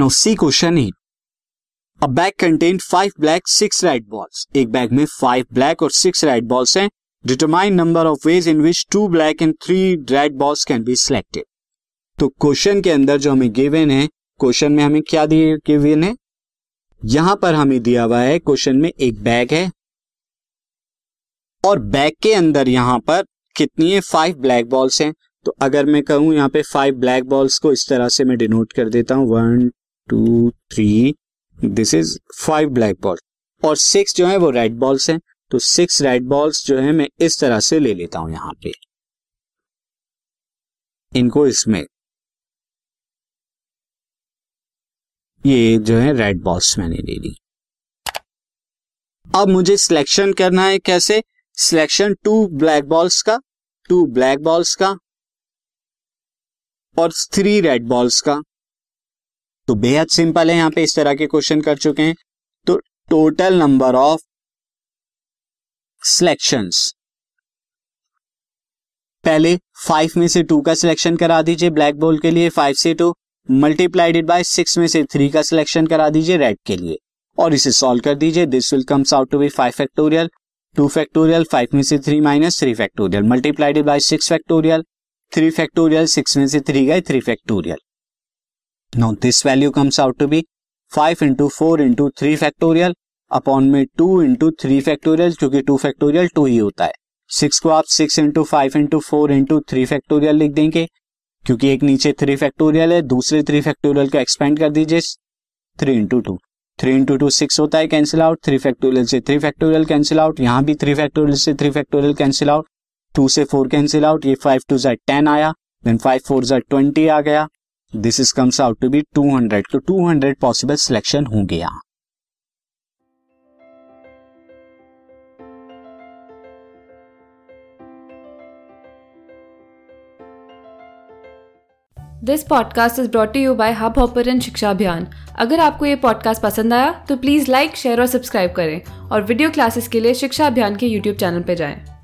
No C question E a bag contain five black six white balls एक bag में five black और six white balls हैं। Determine number of ways in which two black and three red balls can be selected तो question के अंदर जो हमें given है क्वेश्चन में हमें क्या दिए गिवन है? यहाँ पर हमें दिया हुआ है क्वेश्चन में एक बैग है। और बैग के अंदर यहाँ पर कितनी है? फाइव ब्लैक बॉल्स हैं। तो अगर मैं कहूँ यहाँ पे फाइव ब्लैक बॉल्स को इस तरह से मैं डिनोट कर देता हूँ। One two three this is five black ball और सिक्स जो है, वो रेड बॉल्स हैं। तो सिक्स रेड बॉल्स जो है, मैं इस तरह से ले लेता हूँ यहाँ पे। इनको इसमें ये जो है रेड बॉल्स मैंने ले ली। अब मुझे सिलेक्शन करना है कैसे? सिलेक्शन टू ब्लैक बॉल्स का टू ब्लैक बॉल्स का और थ्री रेड बॉल्स का। तो बेहद सिंपल है, यहाँ पे इस तरह के क्वेश्चन कर चुके हैं। तो टोटल नंबर ऑफ़ सिलेक्शंस पहले फाइव में से टू का सिलेक्शन करा दीजिए ब्लैक बॉल के लिए फाइव से टू मल्टीप्लाइडेड बाय सिक्स में से थ्री का सिलेक्शन करा दीजिए रेड के लिए। और इसे सॉल्व कर दीजिए this will comes out to be five factorial two factorial five में से three minus three factorial multiplied by six factorial three factorial six में से थ्री गए three factorial Now, this value comes out to be 5 into 4 into 3 factorial upon में 2 into three factorial क्योंकि 2 factorial 2 ही होता है। 6 को आप 6 into five into four into three factorial लिख देंगे, क्योंकि एक नीचे थ्री फैक्टोरियल है, दूसरे थ्री फैक्टोरियल को एक्सपेंड कर दीजिए। Three into two three into two six होता है कैंसिल आउट थ्री फैक्टोरियल से थ्री फैक्टोरियल कैंसिल आउट यहाँ भी थ्री फैक्टोरियल से three factorial cancel out two से फोर कैंसिल आउट ये फाइव टू जेड टेन आया। देन फाइव फोर जेड ट्वेंटी आ गया। This is comes out to be 200 तो 200 पॉसिबल सिलेक्शन होंगे यहाँ this podcast is brought you by hub hopper शिक्षा अभियान अगर आपको ये पॉडकास्ट पसंद आया तो प्लीज़ लाइक शेयर और सब्सक्राइब करें। और वीडियो क्लासेस के लिए शिक्षा अभियान के यूट्यूब चैनल पर जाएँ।